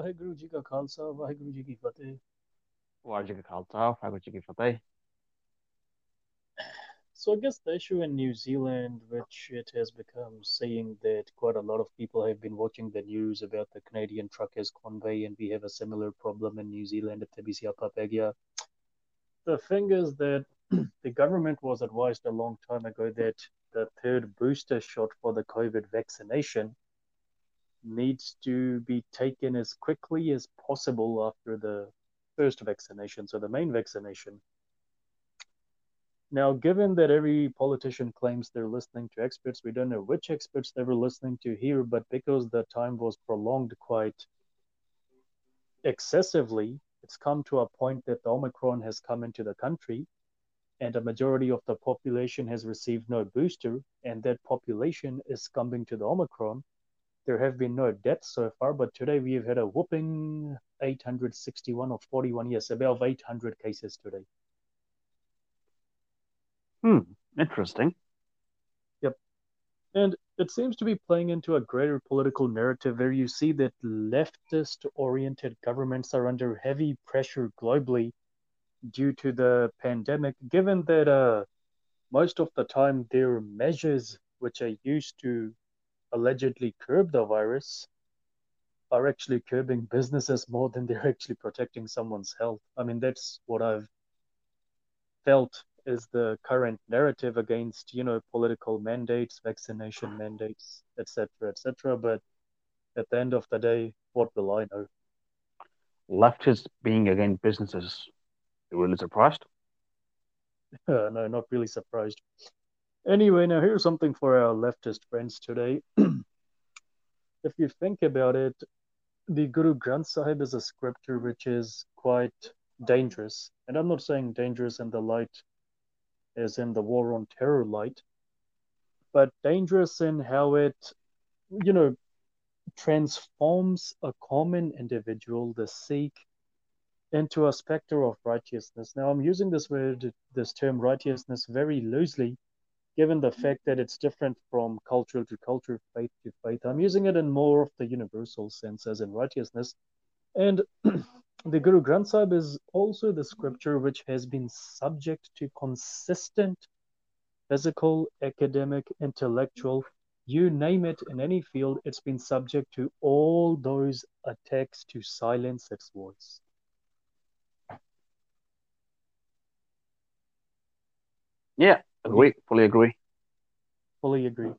ਵਾਹਿਗੁਰੂ ਜੀ ਕਾ ਖਾਲਸਾ ਵਾਹਿਗੁਰੂ ਜੀ ਕੀ ਫਤਿਹ ਵਾਹਿਗੁਰੂ ਜੀ ਕਾ ਖਾਲਸਾ ਵਾਹਿਗੁਰੂ ਜੀ ਕੀ ਫਤਿਹ So I guess the issue in New Zealand, which it has become saying that quite a lot of people have been watching the news about the Canadian truckers convoy, and we have a similar problem in New Zealand at Tibisia Papagia. The thing is that the government was advised a long time ago that the third booster shot for the COVID vaccination needs to be taken as quickly as possible after the first vaccination, so the main vaccination. Now, given that every politician claims they're listening to experts, we don't know which experts they were listening to here, but because the time was prolonged quite excessively, it's come to a point that the Omicron has come into the country and a majority of the population has received no booster, and that population is succumbing to the Omicron. There have been no deaths so far, but today we have had a whooping 861 or 41, yes, above 800 cases today. Hmm, interesting. Yep. And it seems to be playing into a greater political narrative where you see that leftist oriented governments are under heavy pressure globally due to the pandemic, given that uh, most of the time their measures, which are used to allegedly curb the virus, are actually curbing businesses more than they're actually protecting someone's health. I mean, that's what I've felt is the current narrative against you know political mandates vaccination mandates etc etc but at the end of the day what will i know Leftists being against businesses. You really surprised? No not really surprised anyway now here's something for our leftist friends today if you think about it the guru granth sahib is a scripture which is quite dangerous and i'm not saying dangerous in the light as in the war on terror light, but dangerous in how it, you know, transforms a common individual, the Sikh, into a specter of righteousness. Now, I'm using this word, this term righteousness, very loosely, given the fact that it's different from culture to culture, faith to faith. I'm using it in more of the universal sense, as in righteousness. And the Guru Granth Sahib is also the scripture which has been subject to consistent physical, academic, intellectual, you name it in any field, it's been subject to all those attacks to silence its voice. Yeah, agree. Fully agree. Fully agree.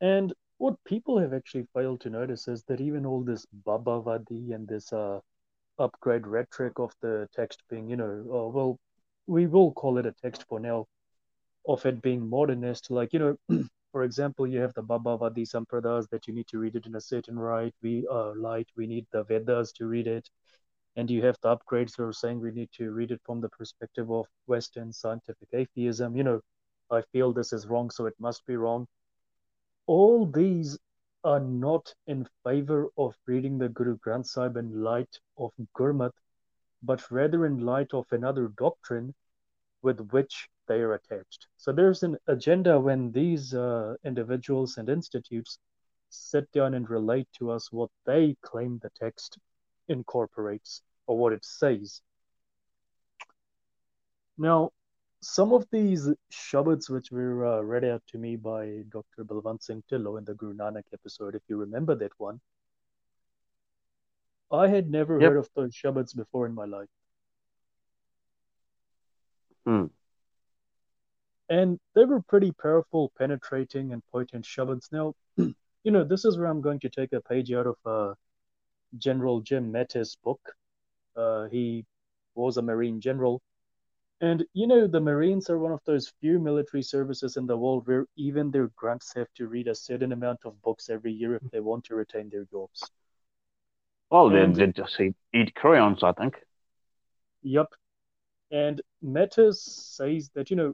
And what people have actually failed to notice is that even all this Babavadi and this uh, upgrade rhetoric of the text being, you know, oh, well, we will call it a text for now, of it being modernist. Like, you know, for example, you have the Babavadi Sampradas that you need to read it in a certain right. We are light, we need the Vedas to read it. And you have the upgrades who are saying we need to read it from the perspective of Western scientific atheism. You know, I feel this is wrong, so it must be wrong. All these are not in favor of reading the Guru Granth Sahib in light of Gurmat, but rather in light of another doctrine with which they are attached. So there's an agenda when these uh, individuals and institutes sit down and relate to us what they claim the text incorporates or what it says. Now, some of these shabads which were uh, read out to me by Dr. Balwant Singh Dhillon in the Guru Nanak episode, if you remember that one, I had never Yep. heard of those shabads before in my life. Hmm. And they were pretty powerful, penetrating, and potent shabads. Now, you know, this is where I'm going to take a page out of uh, General Jim Mattis' book. Uh, he was a Marine general. And, you know, the Marines are one of those few military services in the world where even their grunts have to read a certain amount of books every year if they want to retain their jobs. Well, they, And- they just eat, eat crayons, I think. Yep. And Mattis says that, you know,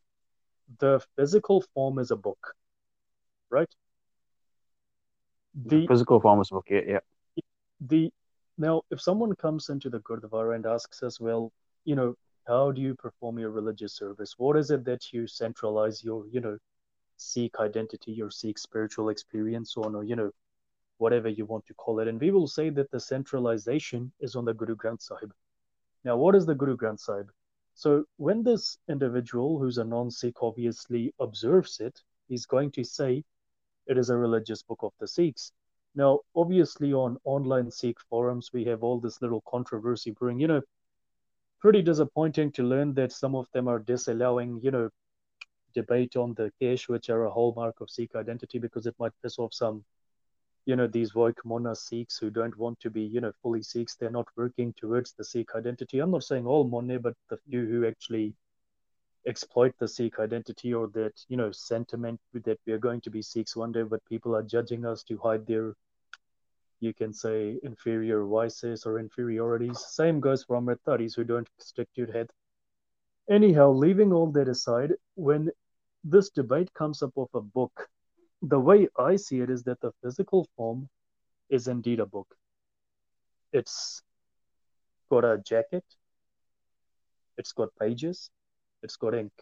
the physical form is a book, right? The Physical form is a book. Yeah, yeah. the now if someone comes into the Gurdwara and asks us, well, you know, how do you perform your religious service? What is it that you centralize your, you know, Sikh identity, your Sikh spiritual experience on, or you know, whatever you want to call it. And we will say that the centralization is on the Guru Granth Sahib. Now, what is the Guru Granth Sahib? So, when this individual, who's a non Sikh, obviously observes it, he's going to say it is a religious book of the Sikhs. Now, obviously, on online Sikh forums, we have all this little controversy brewing. You know, pretty disappointing to learn that some of them are disallowing, you know, debate on the Kesh, which are a hallmark of Sikh identity, because it might piss off some, you know, these woke Mona Sikhs who don't want to be, you know, fully Sikhs. They're not working towards the Sikh identity. I'm not saying all Mona, but the few who actually exploit the Sikh identity or that, you know, sentiment that we are going to be Sikhs one day, but people are judging us to hide their, you can say, inferior vices or inferiorities. Same goes for Amritdharis who don't stick to your head. Anyhow, leaving all that aside, when this debate comes up of a book, the way I see it is that the physical form is indeed a book. It's got a jacket, it's got pages, it's got ink.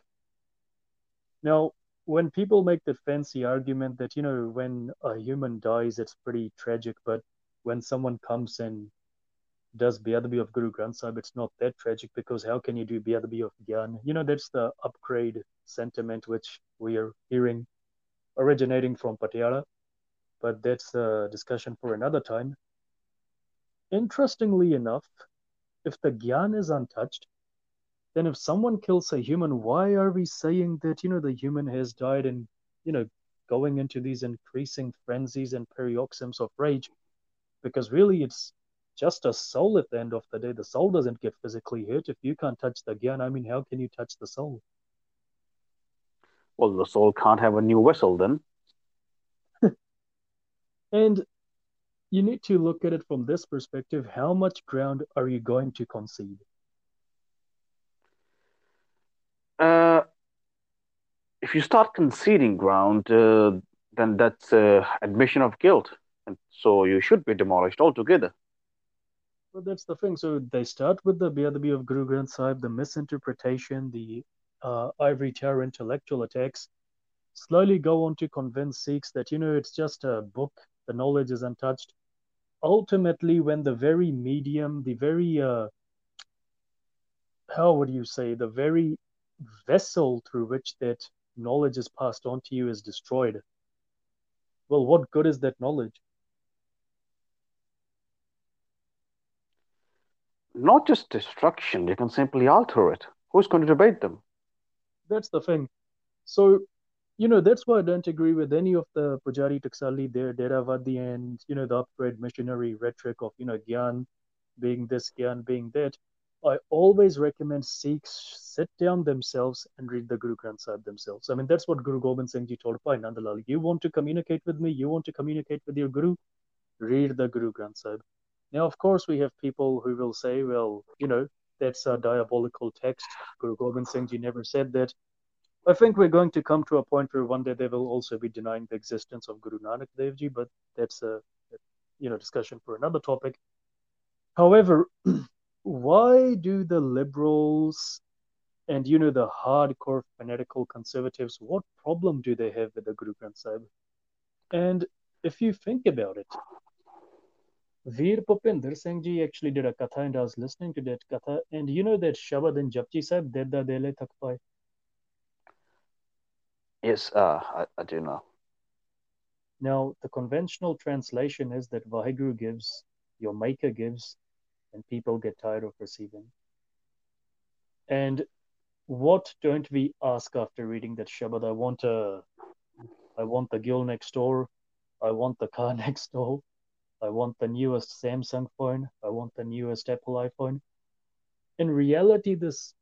Now, when people make the fancy argument that, you know, when a human dies, it's pretty tragic, but when someone comes and does Beadabi of Guru Granth Sahib, it's not that tragic because how can you do Beadabi of Gyan? You know, that's the upgrade sentiment which we are hearing originating from Patiala, but that's a discussion for another time. Interestingly enough, if the Gyan is untouched, then if someone kills a human, why are we saying that, you know, the human has died and, you know, going into these increasing frenzies and paroxysms of rage? Because really it's just a soul at the end of the day. The soul doesn't get physically hurt. If you can't touch the Gyan, I mean, how can you touch the soul? Well, the soul can't have a new vessel then. and you need to look at it from this perspective. How much ground are you going to concede? Uh, if you start conceding ground, uh, then that's uh, admission of guilt. And so you should be demolished altogether. Well, that's the thing. So they start with the Beadabi of Guru Granth Sahib, the misinterpretation, the uh, ivory tower intellectual attacks, slowly go on to convince Sikhs that, you know, it's just a book, the knowledge is untouched. Ultimately, when the very medium, the very, uh, how would you say, the very vessel through which that knowledge is passed on to you is destroyed, well, what good is that knowledge? Not just destruction, you can simply alter it. Who's going to debate them? That's the thing. So, you know, that's why I don't agree with any of the Pujari Taksali, their Deravadi, and, you know, the upgrade missionary rhetoric of, you know, Gyan being this, Gyan being that. I always recommend Sikhs sit down themselves and read the Guru Granth Sahib themselves. I mean, that's what Guru Gobind Singh Ji told Bhai Nandalal. You want to communicate with me? You want to communicate with your Guru? Read the Guru Granth Sahib. Now, of course, we have people who will say, well, you know, that's a diabolical text. Guru Gobind Singh Ji never said that. I think we're going to come to a point where one day they will also be denying the existence of Guru Nanak Dev Ji, but that's a, you know discussion for another topic. However, why do the liberals and you know the hardcore fanatical conservatives, what problem do they have with the Guru Granth Sahib? And if you think about it, Veer Pupinder Singh Ji actually did a katha and I was listening to that katha. And you know that Shabad and Japji Sahib, Dedda Dele Takpai? Yes, uh, I, I do know. Now, the conventional translation is that Vaheguru gives, your maker gives, and people get tired of receiving. And what don't we ask after reading that Shabad? I want a, I want the gill next door. I want the car next door. I want the newest Samsung phone. I want the newest Apple iPhone. In reality, this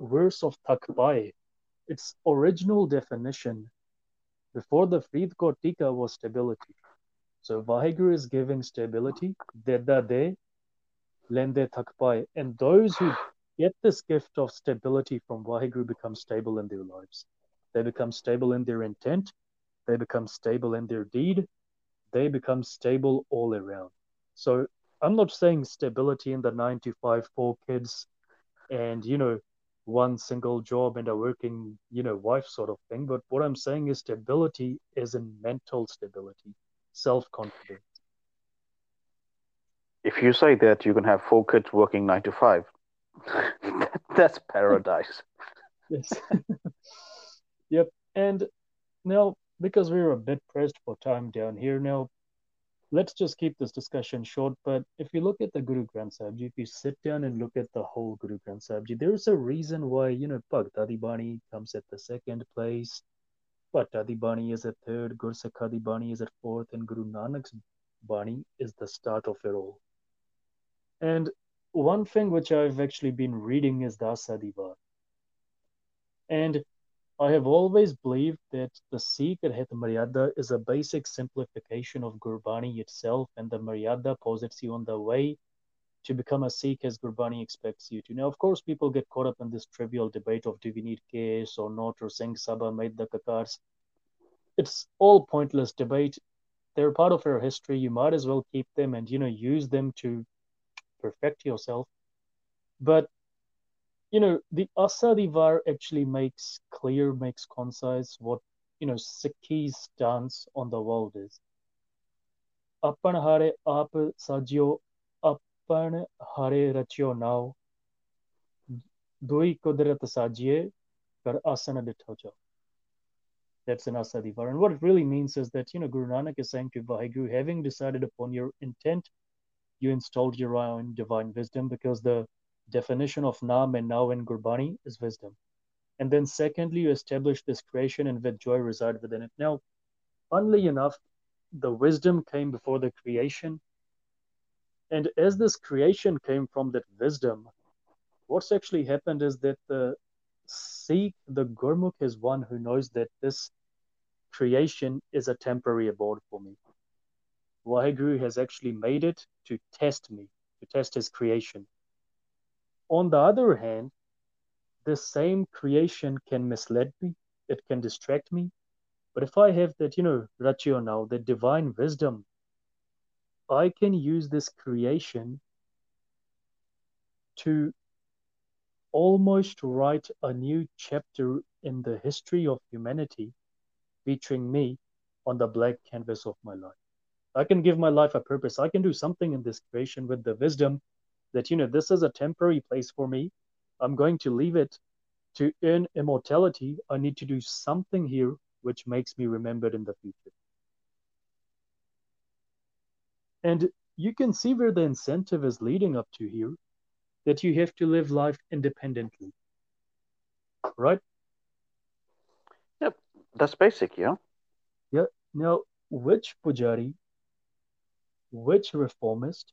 verse of Takbai, its original definition before the Faridkot Tika was stability. So Vaheguru is giving stability, Deda De, Lende Takpai. And those who get this gift of stability from Vaheguru become stable in their lives. They become stable in their intent, they become stable in their deed, they become stable all around. So I'm not saying stability in the nine to five, four kids, and you know, one single job and a working, you know, wife sort of thing. But what I'm saying is stability is in mental stability, self confidence. If you say that you can have four kids working nine to five, that's paradise. Yes. yep. And now, because we're a bit pressed for time down here now, let's just keep this discussion short. But if you look at the Guru Granth Sahib if you sit down and look at the whole Guru Granth Sahib there's a reason why, you know, Bhagtadi Bani comes at the second place, Patadi Bani is at third, Gursakhadi Bani is at fourth, and Guru Nanak's Bani is the start of it all. And one thing which I've actually been reading is Dasa Divar. And I have always believed that the Sikh Rehat Maryada is a basic simplification of Gurbani itself, and the Maryada posits you on the way to become a Sikh as Gurbani expects you to. Now, of course, people get caught up in this trivial debate of do we need Kesh or not, or Singh Sabha made the Kakars. It's all pointless debate. They're part of our history. You might as well keep them and, you know, use them to perfect yourself. But you know, the Asadivar actually makes clear, makes concise what, you know, Sikhi's stance on the world is. Apan hare aap sajyo, apan hare rachyo now. Dui kudrat sajye, kar asana dithoja. That's an Asadivar. And what it really means is that, you know, Guru Nanak is saying to Vaheguru, having decided upon your intent, you installed your own divine wisdom because the definition of Naam and Now in Gurbani is wisdom. And then secondly, you establish this creation and with joy reside within it. Now, funnily enough, the wisdom came before the creation. And as this creation came from that wisdom, what's actually happened is that the Sikh, the Gurmukh, is one who knows that this creation is a temporary abode for me. Waheguru has actually made it to test me, to test his creation. On the other hand, this same creation can mislead me, it can distract me. But if I have that, you know, ratio now, the divine wisdom, I can use this creation to almost write a new chapter in the history of humanity featuring me on the black canvas of my life. I can give my life a purpose. I can do something in this creation with the wisdom that you know this is a temporary place for me. I'm going to leave it to earn immortality. I need to do something here which makes me remembered in the future. And you can see where the incentive is leading up to here that you have to live life independently. Right? Yep that's basic yeah. Yeah now which pujari which reformist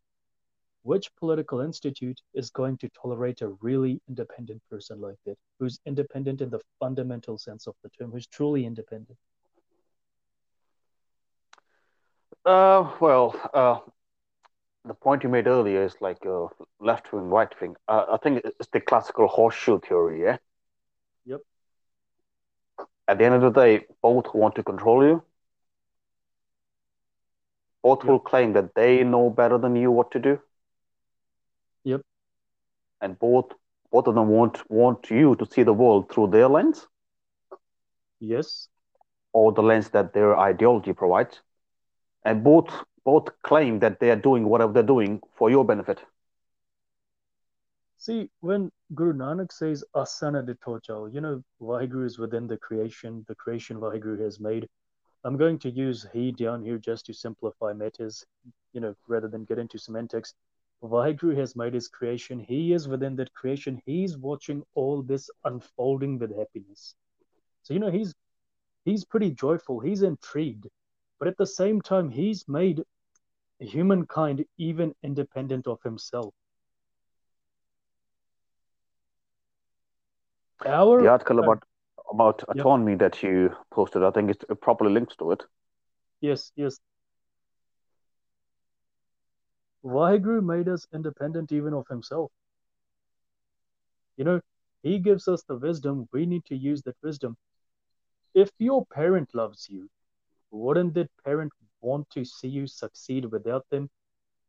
which political institute is going to tolerate a really independent person like that, who's independent in the fundamental sense of the term, who's truly independent? Uh, well, uh, the point you made earlier is like a left wing, right wing. Uh, I think it's the classical horseshoe theory, yeah? Yep. At the end of the day, both want to control you. Both yep. will claim that they know better than you what to do. And both both of them want want you to see the world through their lens. Yes. Or the lens that their ideology provides. And both both claim that they are doing whatever they're doing for your benefit. See, when Guru Nanak says asana ditochao, you know, Vaheguru is within the creation, the creation Vaheguru has made. I'm going to use he down here just to simplify matters, you know, rather than get into semantics. Vaheguru has made his creation. He is within that creation. He's watching all this unfolding with happiness. So, you know, he's he's pretty joyful. He's intrigued. But at the same time, he's made humankind even independent of himself. Our, the article about about autonomy that you posted, I think it properly links to it. Yes, yes. Vaheguru made us independent even of himself. You know, he gives us the wisdom, we need to use that wisdom. If your parent loves you, wouldn't that parent want to see you succeed without them?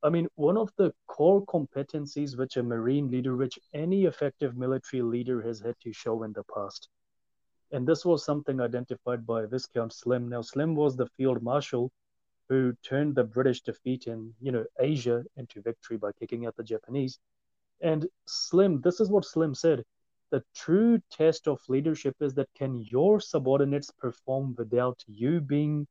I mean, one of the core competencies which a Marine leader, which any effective military leader has had to show in the past. And this was something identified by Viscount Slim. Now, Slim was the field marshal who turned the British defeat in, you know, Asia into victory by kicking out the Japanese. And Slim, this is what Slim said. The true test of leadership is that can your subordinates perform without you being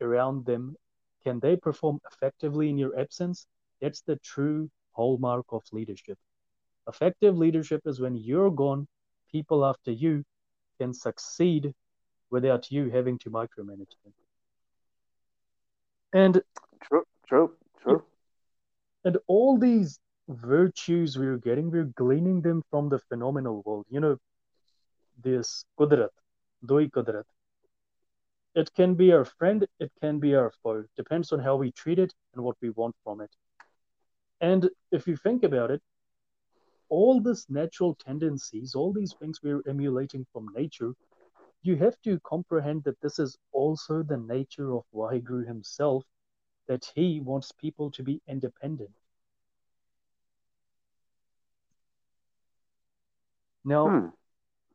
around them? Can they perform effectively in your absence? That's the true hallmark of leadership. Effective leadership is when you're gone, people after you can succeed without you having to micromanage them. And true, true, true. And all these virtues we're getting, we're gleaning them from the phenomenal world. You know, this kudrat, doi kudrat. It can be our friend, it can be our foe. Depends on how we treat it and what we want from it. And if you think about it, all these natural tendencies, all these things we're emulating from nature, you have to comprehend that this is also the nature of Waheguru himself, that he wants people to be independent. Now, hmm.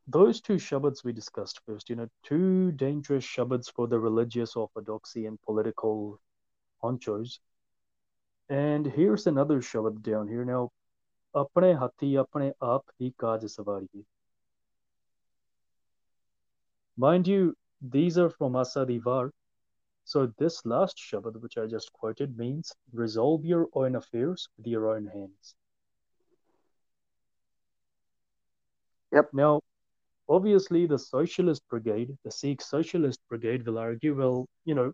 those two Shabads we discussed first, you know, two dangerous Shabads for the religious orthodoxy and political honchos. And here's another Shabad down here. Now, apne hatti apne aap hi kaaj savariye. Mind you, these are from Asa di So this last Shabad, which I just quoted, means resolve your own affairs with your own hands. Yep. Now, obviously, the Socialist Brigade, the Sikh Socialist Brigade, will argue, well, you know,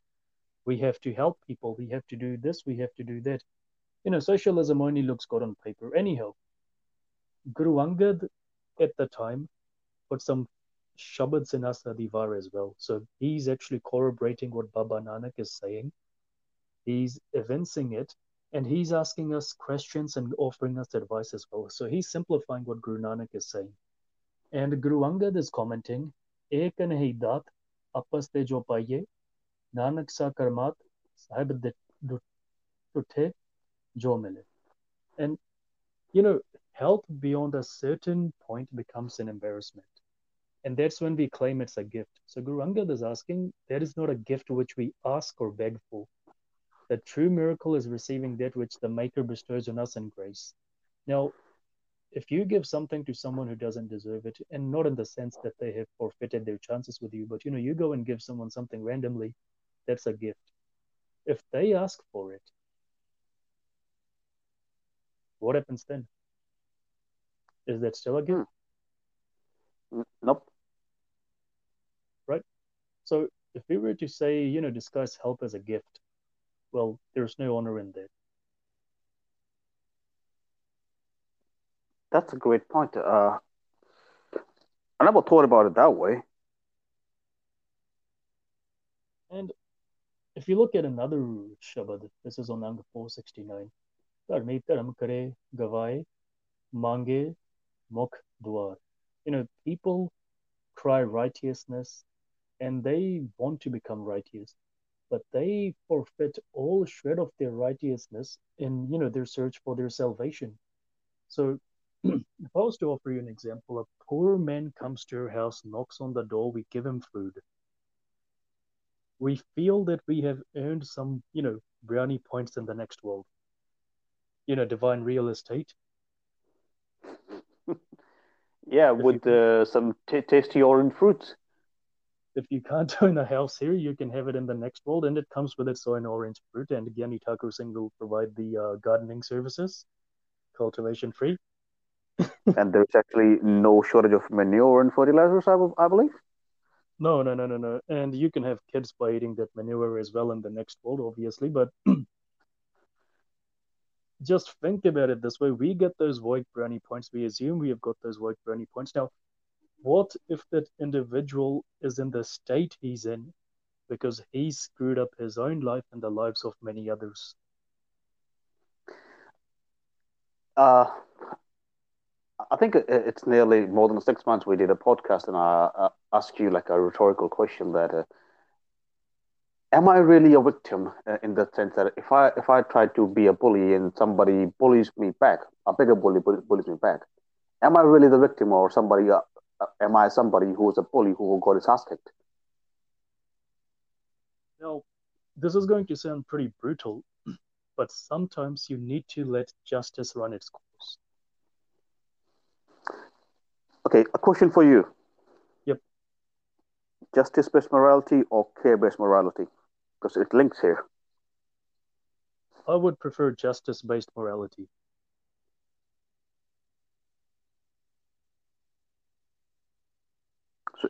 we have to help people, we have to do this, we have to do that. You know, socialism only looks good on paper. Anyhow, Guru Angad at the time put some Shabads in Asa as well. So he's actually corroborating what Baba Nanak is saying. He's evincing it and he's asking us questions and offering us advice as well. So he's simplifying what Guru Nanak is saying. And Guru Angad is commenting, Ek nahi dat apas te jo paiye, Nanak sa karmat sahib duthe jo mile. And, you know, health beyond a certain point becomes an embarrassment. And that's when we claim it's a gift. So Guru Angad is asking, that is not a gift which we ask or beg for. The true miracle is receiving that which the Maker bestows on us in grace. Now, if you give something to someone who doesn't deserve it, and not in the sense that they have forfeited their chances with you, but you know, you go and give someone something randomly, that's a gift. If they ask for it, what happens then? Is that still a gift? Hmm. Nope. Right. So if we were to say, you know, discuss help as a gift, well, there's no honor in that. That's a great point. Uh, I never thought about it that way. And if you look at another Shabad, this is on Ang 469. Dharmi dharam kare gavai mange mukh dwar. You know, people cry righteousness and they want to become righteous, but they forfeit all shred of their righteousness in, you know, their search for their salvation. So if I was to offer you an example, a poor man comes to your house, knocks on the door, we give him food. We feel that we have earned some, you know, brownie points in the next world. You know, divine real estate. yeah, with uh, some t- tasty orange fruits. If you can't own a house here, you can have it in the next world, and it comes with its own orange fruit. And Gyani Thakur Singh will provide the uh, gardening services, cultivation free and there's actually no shortage of manure and fertilizers, I, I believe. No, no, no, no, no. And you can have kids by eating that manure as well in the next world, obviously. But just think about it this way: we get those void brownie points. We assume we have got those void brownie points. Now, what if that individual is in the state he's in because he screwed up his own life and the lives of many others? Uh, I think it's nearly more than six months we did a podcast, and I, asked you like a rhetorical question that, uh, am I really a victim uh, in the sense that if I if I try to be a bully and somebody bullies me back, a bigger bully bullies me back, am I really the victim or somebody? Uh, am I somebody who is a bully who got his ass kicked? No, this is going to sound pretty brutal, but sometimes you need to let justice run its course. Okay, a question for you. Yep. Justice based morality or care based morality? Because it links here. I would prefer justice based morality.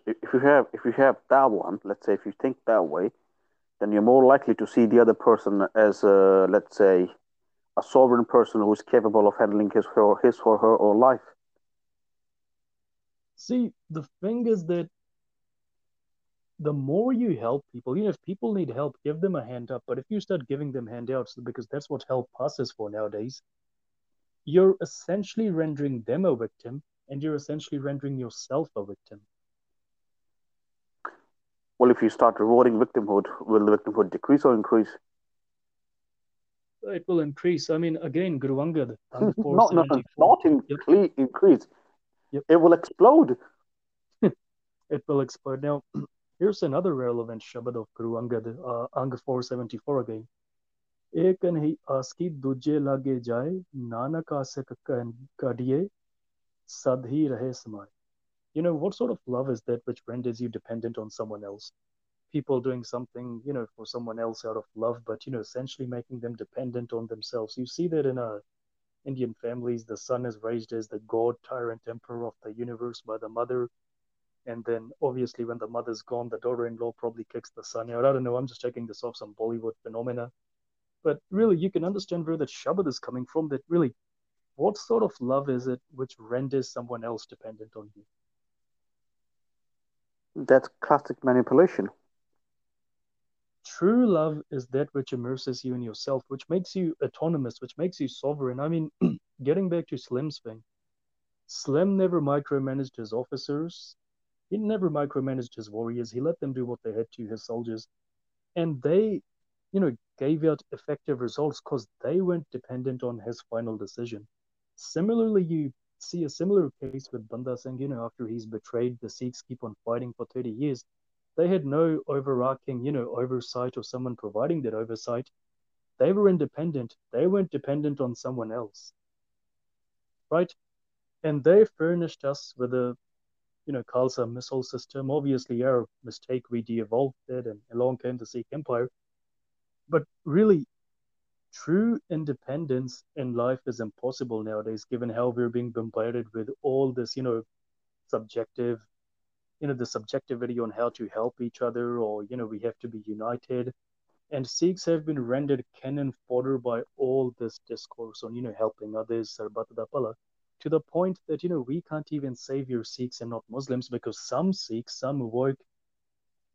If you have if you have that one, let's say if you think that way, then you're more likely to see the other person as a, let's say a sovereign person who is capable of handling his or his or her own life. See, the thing is that the more you help people, you know, if people need help, give them a hand up. But if you start giving them handouts, because that's what help passes for nowadays, you're essentially rendering them a victim and you're essentially rendering yourself a victim. Well, if you start rewarding victimhood, will the victimhood decrease or increase? It will increase. I mean, again, Guru Angad, not, not, not yep. increase. Yep. It will explode. it will explode. Now, here's another relevant Shabad of Guru Angad, uh, Ang 474 again. एक नहीं आसकी दूजे लागे जाए नानक आसक कडिए सद ही रहे समाए you know what sort of love is that which renders you dependent on someone else? People doing something you know for someone else out of love but you know essentially making them dependent on themselves. You see that in a uh, indian families the son is raised as the god tyrant emperor of the universe by the mother. And then obviously when the mother's gone the daughter-in-law probably kicks the son out. I don't know i'm just taking this off some bollywood phenomena. But really you can understand where that shabad is coming from that really what sort of love is it which renders someone else dependent on you that's classic manipulation. True love is that which immerses you in yourself, which makes you autonomous, which makes you sovereign. I mean, getting back to Slim's thing, Slim never micromanaged his officers. He never micromanaged his warriors. He let them do what they had to, his soldiers. And they, you know, gave out effective results because they weren't dependent on his final decision. Similarly, you see a similar case with Banda Singh, you know, after he's betrayed, the Sikhs keep on fighting for 30 years. They had no overarching, you know, oversight or someone providing that oversight. They were independent. They weren't dependent on someone else. Right? And they furnished us with a, you know, Khalsa Misl system. Obviously, our mistake, we de-evolved it and along came the Sikh Empire. But really, true independence in life is impossible nowadays given how we're being bombarded with all this you know subjective you know the subjectivity on how to help each other or you know we have to be united. And Sikhs have been rendered cannon fodder by all this discourse on you know helping others to the point that you know we can't even save your Sikhs and not Muslims because some Sikhs some woke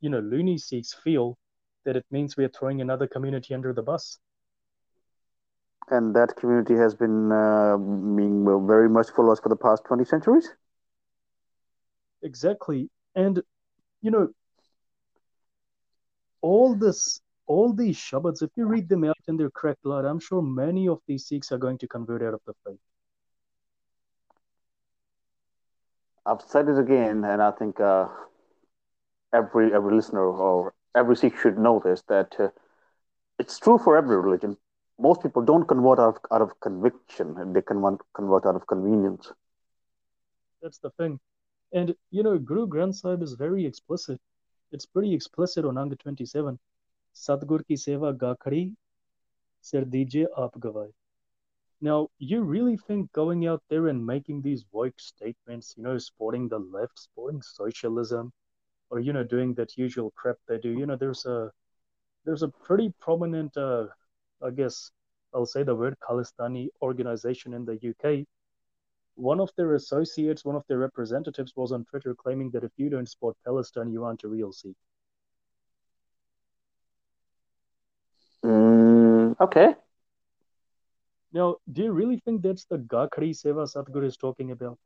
you know loony Sikhs feel that it means we are throwing another community under the bus and that community has been uh, being very much followed for the past 20 centuries? Exactly. And you know all this all these shabads if you read them out in their correct light i'm sure many of these sikhs are going to convert out of the faith. I've said it again and i think uh, every every listener or every sikh should know this that uh, it's true for every religion most people don't convert out of, out of conviction. They convert, convert out of convenience. That's the thing. And you know guru granth sahib is very explicit. It's pretty explicit on Anga 27 sadgur ki seva gakhari sir dijiye aap gawai now you really think going out there and making these woke statements you know sporting the left sporting socialism or you know doing that usual crap they do you know there's a there's a pretty prominent uh, I guess I'll say the word Khalistani organization in the UK. One of their associates, one of their representatives, was on Twitter claiming that if you don't support Palestine, you aren't a real Sikh. Mm, okay. Now, do you really think that's the Gakhari Seva Sadhguru is talking about?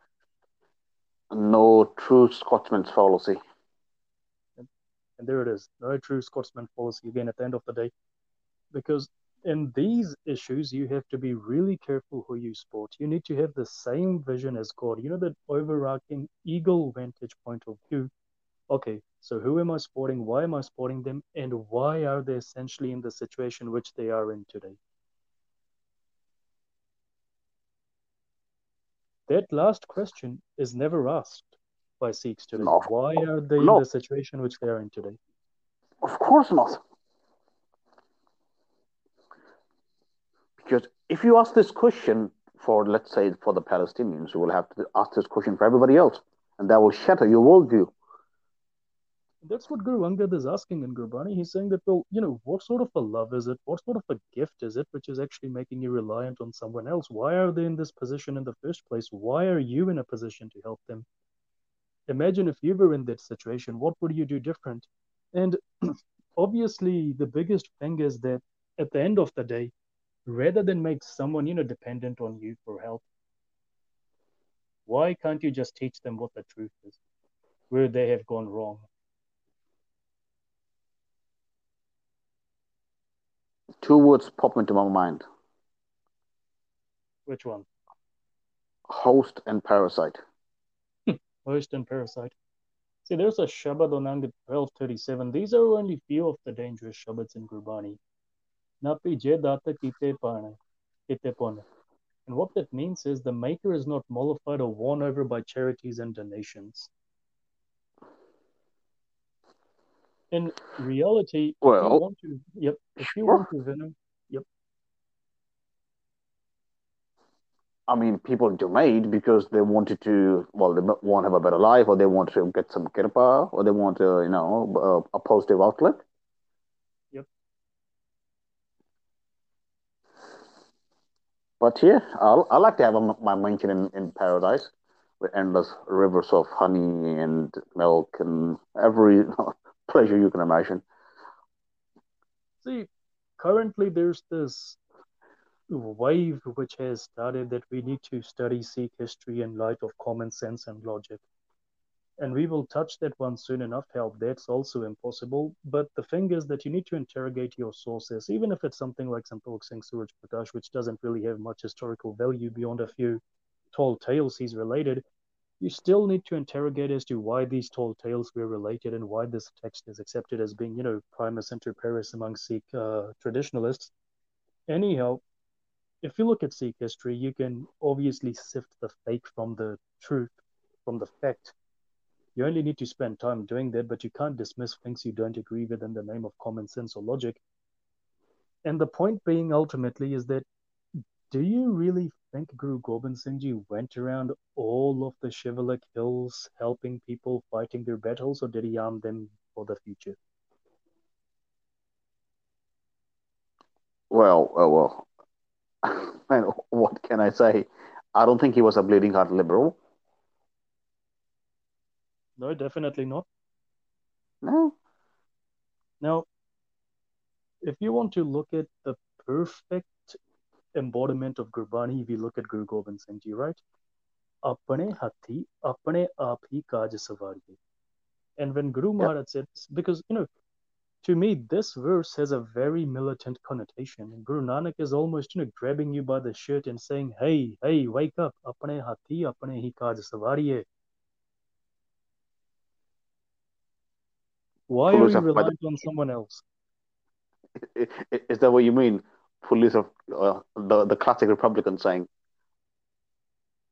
No true Scotsman's policy. And, and there it is. No true Scotsman policy again at the end of the day. Because in these issues, you have to be really careful who you support. You need to have the same vision as God. You know, that overarching eagle vantage point of view okay, so who am I supporting? Why am I supporting them? And why are they essentially in the situation which they are in today? That last question is never asked by Sikhs today. No. Why are they No. in the situation which they are in today? Of course not. Because if you ask this question for, let's say, for the Palestinians, you will have to ask this question for everybody else, and that will shatter your worldview. That's what Guru Angad is asking in Gurbani. He's saying that, well, you know, what sort of a love is it? What sort of a gift is it which is actually making you reliant on someone else? Why are they in this position in the first place? Why are you in a position to help them? Imagine if you were in that situation, what would you do different? And obviously, the biggest thing is that at the end of the day, rather than make someone, you know, dependent on you for help, why can't you just teach them what the truth is, where they have gone wrong? Two words pop into my mind Which one? host and parasite. Host and parasite. See, there's a Shabad on Angad 1237. These are only few of the dangerous Shabads in Gurbani. Napi je data kite pane, kite pone. And what that means is the maker is not mollified or won over by charities and donations. In reality, if Well, you want to, yep, if you sure. want to venom, I mean, people donate because they wanted to, well, they want to have a better life, or they want to get some kirpa, or they want to, you know, a, a positive outlet. Yep. But yeah, I'll, I like to have a, my mansion in, in paradise with endless rivers of honey and milk and every pleasure you can imagine. see, currently there's this wave which has started that we need to study Sikh history in light of common sense and logic. And we will touch that one soon enough, help that's also impossible. But the thing is that you need to interrogate your sources, even if it's something like Santokh Singh Suraj Prakash, which doesn't really have much historical value beyond a few tall tales he's related. You still need to interrogate as to why these tall tales were related and why this text is accepted as being, you know, primus inter pares among Sikh uh, traditionalists. Anyhow, if you look at Sikh history, you can obviously sift the fake from the truth, from the fact. You only need to spend time doing that, but you can't dismiss things you don't agree with in the name of common sense or logic. And the point being ultimately is that do you really think Guru Gobind Singh Ji went around all of the Shivalik hills helping people fighting their battles, or did he arm them for the future? Well, uh, well, well. Man, what can I say? I don't think he was a bleeding heart liberal. No, definitely not. No. Now, if you want to look at the perfect embodiment of Gurbani, if you look at Guru Gobind Singh Ji, right? Apne hati, apne aap hi sawariye. And when Guru Yep. Maharaj said because, you know, to me, this verse has a very militant connotation. And Guru Nanak is almost, you know, grabbing you by the shirt and saying, hey, hey, wake up. Apne hati, apne hi kaaj sawariye. Why are you reliant on someone else? is that what you mean? Police of uh, the the classic Republican saying,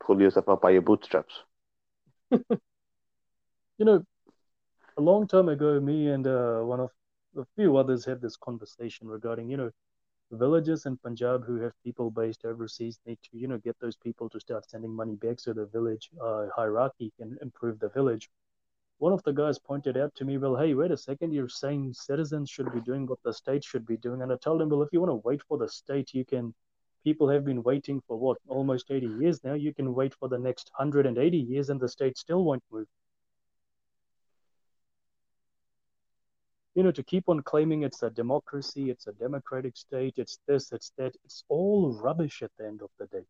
"Pull yourself up by your bootstraps." You know, a long time ago, me and uh, one of a few others had this conversation regarding, you know, villages in Punjab who have people based overseas need to, you know, get those people to start sending money back so the village uh, hierarchy can improve the village. One of the guys pointed out to me, well, hey, wait a second, you're saying citizens should be doing what the state should be doing. And I told him, well, if you want to wait for the state, you can. People have been waiting for what, almost 80 years now. You can wait for the next 180 years and the state still won't move. you know, to keep on claiming it's a democracy, it's a democratic state, it's this, it's that, it's all rubbish at the end of the day.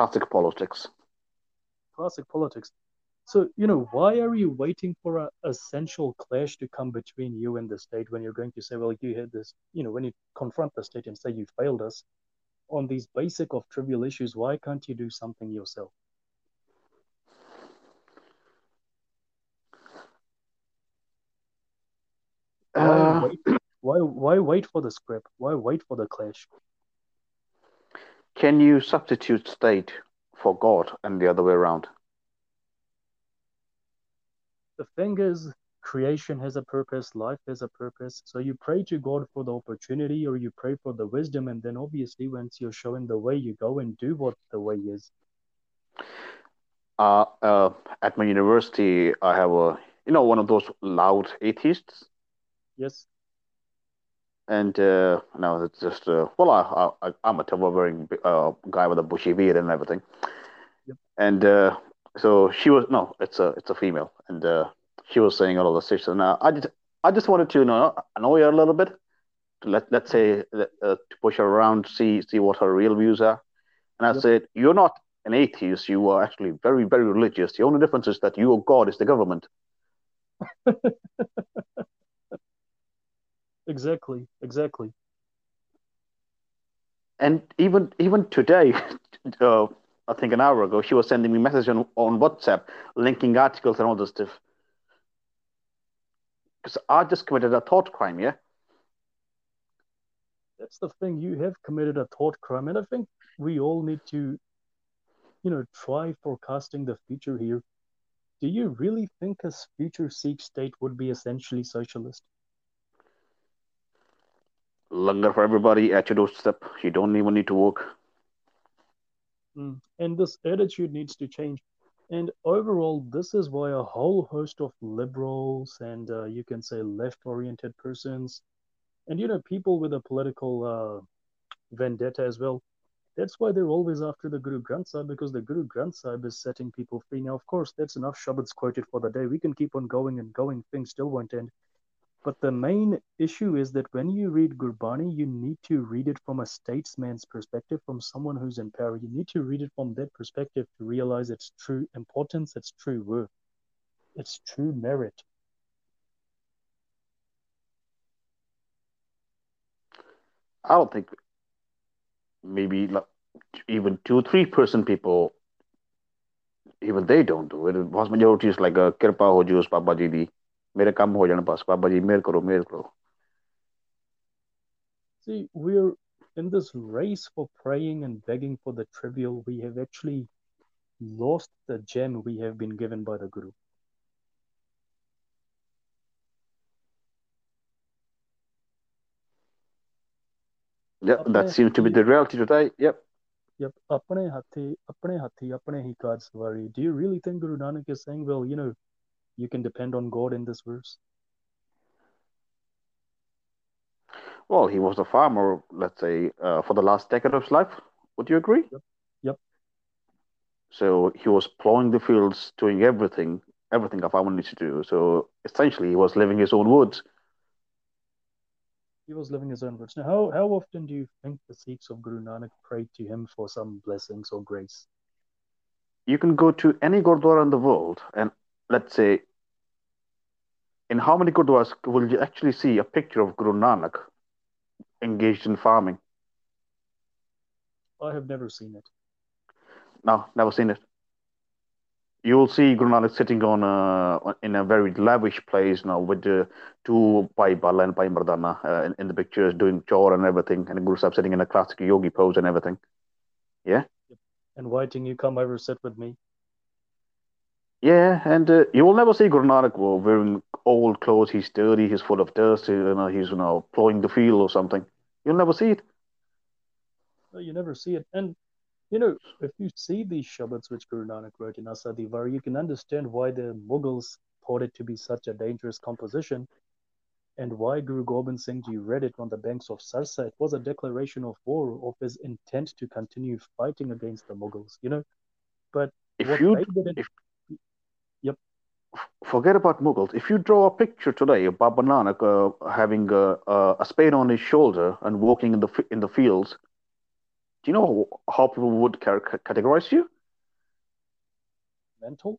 Classic politics. Classic politics. So, you know, why are you waiting for a essential clash to come between you and the state when you're going to say, well, you had this, you know, when you confront the state and say you failed us, on these basic of trivial issues, why can't you do something yourself? Why, Uh, wait, why, why wait for the script? Why wait for the clash? Can you substitute state for God and the other way around? The thing is, creation has a purpose, life has a purpose. So you pray to God for the opportunity or you pray for the wisdom. And then obviously, once you're showing the way, you go and do what the way is. Uh, uh, at my university, I have a, you know, one of those loud atheists. Yes. And uh, no, it's just uh, well, I, I I'm a tuba wearing uh, guy with a bushy beard and everything. Yep. And uh, so she was no, it's a it's a female, and uh, she was saying all of this. And uh, I just I just wanted to you know annoy her a little bit, to let let's say uh, to push her around, see see what her real views are. And I Yep. said, you're not an atheist. You are actually very very religious. The only difference is that your God is the government. Exactly. Exactly. And even even today, uh, I think an hour ago, she was sending me messages on, on WhatsApp, linking articles and all this stuff. Because I just committed a thought crime, yeah. That's the thing. You have committed a thought crime. And I think we all need to, you know, try forecasting the future here. Do you really think a future Sikh state would be essentially socialist? Langar for everybody at your doorstep. You don't even need to work. Mm. And this attitude needs to change. And overall, this is why a whole host of liberals and uh, you can say left oriented persons and, you know, people with a political uh, vendetta as well. That's why they're always after the Guru Granth Sahib because the Guru Granth Sahib is setting people free. Now, of course, that's enough Shabads quoted for the day. We can keep on going and going, things still won't end. But the main issue is that when you read Gurbani, you need to read it from a statesman's perspective, from someone who's in power. You need to read it from that perspective to realize its true importance, its true worth, its true merit. I don't think maybe like, even two, three percent people, even they don't do it. Vast majority is like a kirpa ho jo see we're in this race for praying and begging for the trivial. We have actually lost the gem we have been given by the guru. Yeah that seems to be the reality today. Yep. Yep, apne hathi, apne hathi, apne hi kaad. Do you really think Guru Nanak is saying, well, you know, you can depend on God in this verse? Well, he was a farmer, let's say, uh, for the last decade of his life. Would you agree? Yep. Yep. So he was plowing the fields, doing everything, everything a farmer needs to do. So essentially, he was living his own woods. He was living his own words. Now, how, how often do you think the Sikhs of Guru Nanak prayed to him for some blessings or grace? You can go to any gurdwara in the world, and let's say, in how many gurdwaras will you actually see a picture of Guru Nanak engaged in farming? I have never seen it. No, never seen it. You will see Guru Nanak sitting on a in a very lavish place now with the two Bhai Bala and Bhai Mardana uh, in, in the pictures doing chore and everything, and Guru Sahib sitting in a classic yogi pose and everything. Yeah, And Inviting you, come over, sit with me. Yeah, and uh, you will never see Guru Nanak wearing old clothes. He's dirty. He's full of dust. You know, he's you know plowing the field or something. You'll never see it. No, you never see it. And, you know, if you see these Shabads which Guru Nanak wrote in Asa di Var, you can understand why the Mughals thought it to be such a dangerous composition and why Guru Gobind Singh Ji read it on the banks of Sarsa. It was a declaration of war, of his intent to continue fighting against the Mughals, you know. But If what you they did, if-. Forget about Mughals. If you draw a picture today of Baba Nanak uh, having a, a, a spade on his shoulder and walking in the in the fields, do you know how people would categorize you? mental,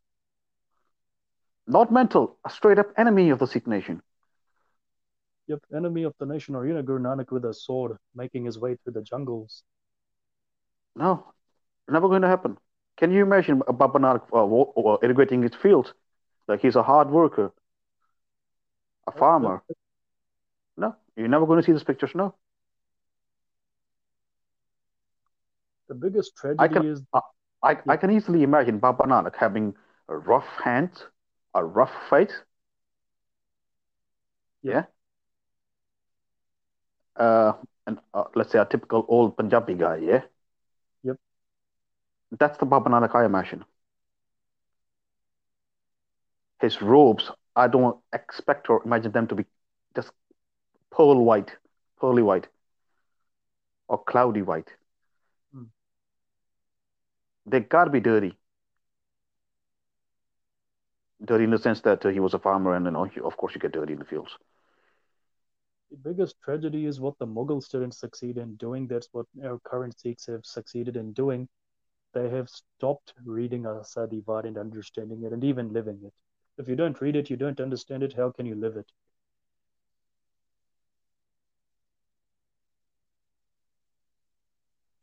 Not mental, a straight up enemy of the Sikh nation. yep, enemy of the nation, or, you know, Guru Nanak with a sword making his way through the jungles. No, never going to happen. Can you imagine Baba Nanak uh, irrigating his fields? Like he's a hard worker, a farmer. No, you're never going to see these pictures. No. The biggest tragedy I can, is. I, I, I can easily imagine Baba Nanak having a rough hand, a rough face. Yeah. Uh, and uh, let's say a typical old Punjabi guy. Yeah. Yep. That's the Baba Nanak I imagine. His robes, I don't expect or imagine them to be just pearl white, pearly white, or cloudy white. Hmm. They gotta be dirty. Dirty in the sense that uh, he was a farmer, and you know, of course, you get dirty in the fields. The biggest tragedy is what the Mughals didn't succeed in doing. That's what our current Sikhs have succeeded in doing. They have stopped reading Asa di Var and understanding it and even living it. If you don't read it, you don't understand it, how can you live it?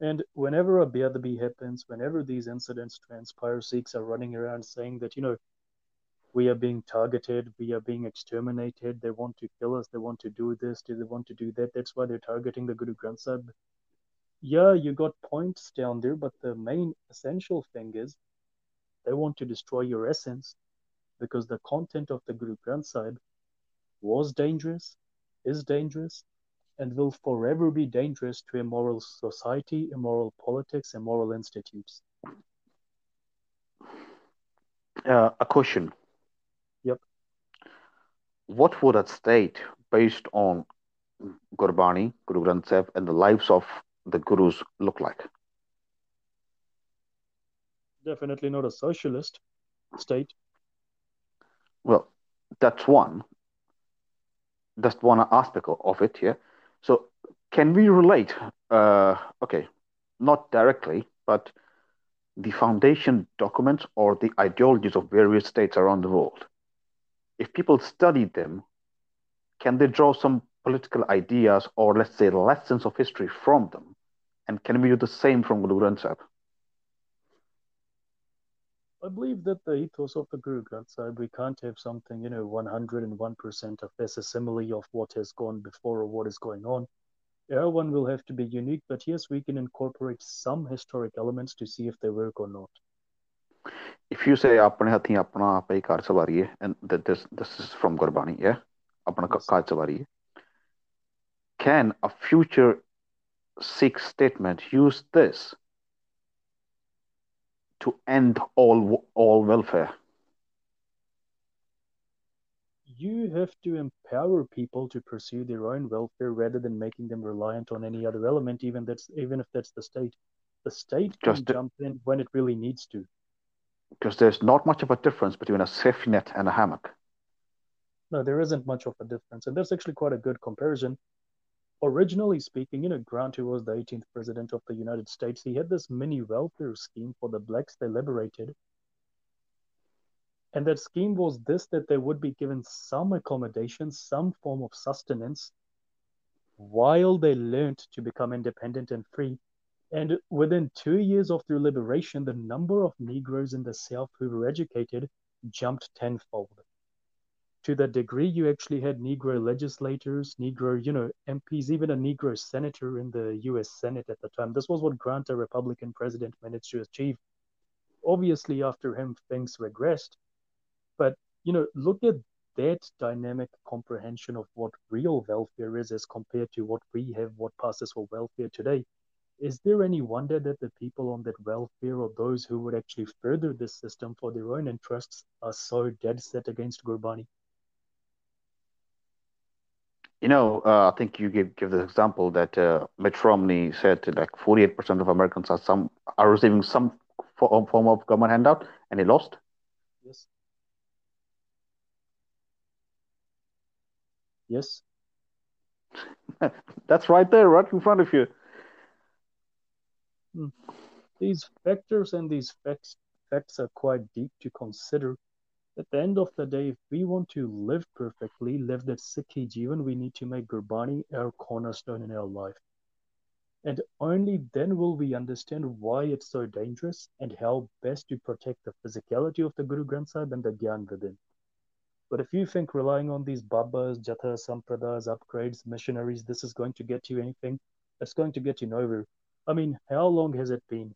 And whenever a Beadabi happens, whenever these incidents transpire, Sikhs are running around saying that, you know, we are being targeted, we are being exterminated, they want to kill us, they want to do this, they want to do that? That's why they're targeting the Guru Granth Sahib. Yeah, you got points down there, but the main essential thing is they want to destroy your essence because the content of the Guru Granth Sahib was dangerous, is dangerous, and will forever be dangerous to immoral society, immoral politics, immoral institutes. Uh, a question. Yep. What would a state based on Gurbani, Guru Granth Sahib, and the lives of the gurus look like? Definitely not a socialist state. Well, that's one. That's one aspect of it, here. So, can we relate? Uh, okay, not directly, but the foundation documents or the ideologies of various states around the world. If people study them, can they draw some political ideas or, let's say, lessons of history from them? And can we do the same from Guru Granth Sahib? I believe that the ethos of the Guru Granth Sahib, we can't have something, you know, 101% of facsimile of what has gone before or what is going on. Everyone will have to be unique, but yes, we can incorporate some historic elements to see if they work or not. If you say apne hathi apna and this this is from Gurbani, yeah, apna yes. Can a future Sikh statement use this to end all all welfare? You have to empower people to pursue their own welfare rather than making them reliant on any other element, even that's even if that's the state. The state can Just the- jump in when it really needs to. Because there's not much of a difference between a safety net and a hammock. No, there isn't much of a difference, and that's actually quite a good comparison. Originally speaking, you know, Grant, who was the 18th president of the United States, he had this mini welfare scheme for the blacks they liberated. And that scheme was this that they would be given some accommodation, some form of sustenance while they learned to become independent and free. And within two years of their liberation, the number of Negroes in the South who were educated jumped tenfold. To the degree you actually had Negro legislators, Negro, you know, MPs, even a Negro senator in the US Senate at the time. This was what Grant, a Republican president, managed to achieve. Obviously, after him, things regressed. But, you know, look at that dynamic comprehension of what real welfare is as compared to what we have, what passes for welfare today. Is there any wonder that the people on that welfare or those who would actually further this system for their own interests are so dead set against Gurbani? You know, uh, I think you give give the example that uh, Mitt Romney said that like 48% of Americans are some are receiving some form, form of government handout, and he lost. Yes. Yes. That's right there, right in front of you. These factors and these facts facts are quite deep to consider. At the end of the day, if we want to live perfectly, live that Sikhi Jivan, we need to make Gurbani our cornerstone in our life. And only then will we understand why it's so dangerous and how best to protect the physicality of the Guru Granth Sahib and the Gyan within. But if you think relying on these Babas, Jathas, Sampradas, upgrades, missionaries, this is going to get you anything, it's going to get you nowhere. I mean, how long has it been?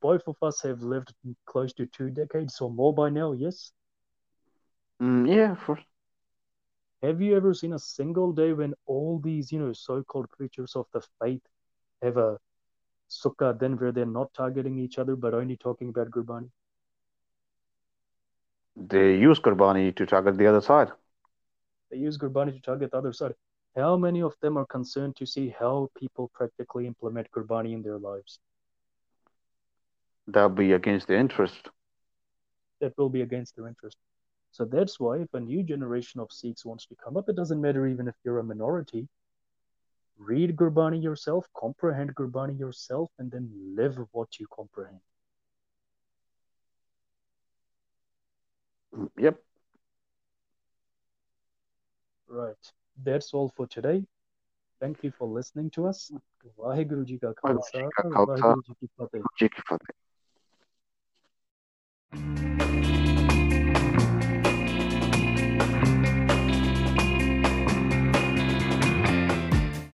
Both of us have lived close to two decades or more by now, yes? Mm, yeah, for Have you ever seen a single day when all these, you know, so-called preachers of the faith have a sukkah then where they're not targeting each other but only talking about Gurbani? they use Gurbani to target the other side. They use Gurbani to target the other side. How many of them are concerned to see how people practically implement Gurbani in their lives? That'll be against their interest. That will be against their interest. So that's why if a new generation of Sikhs wants to come up, it doesn't matter even if you're a minority. Read Gurbani yourself, comprehend Gurbani yourself, and then live what you comprehend. Mm, Yep. Right. That's all for today. Thank you for listening to us. Vaheguru Ji Ka Khalsa, Ji Vaheguru Ki Fateh. Ji ki fateh.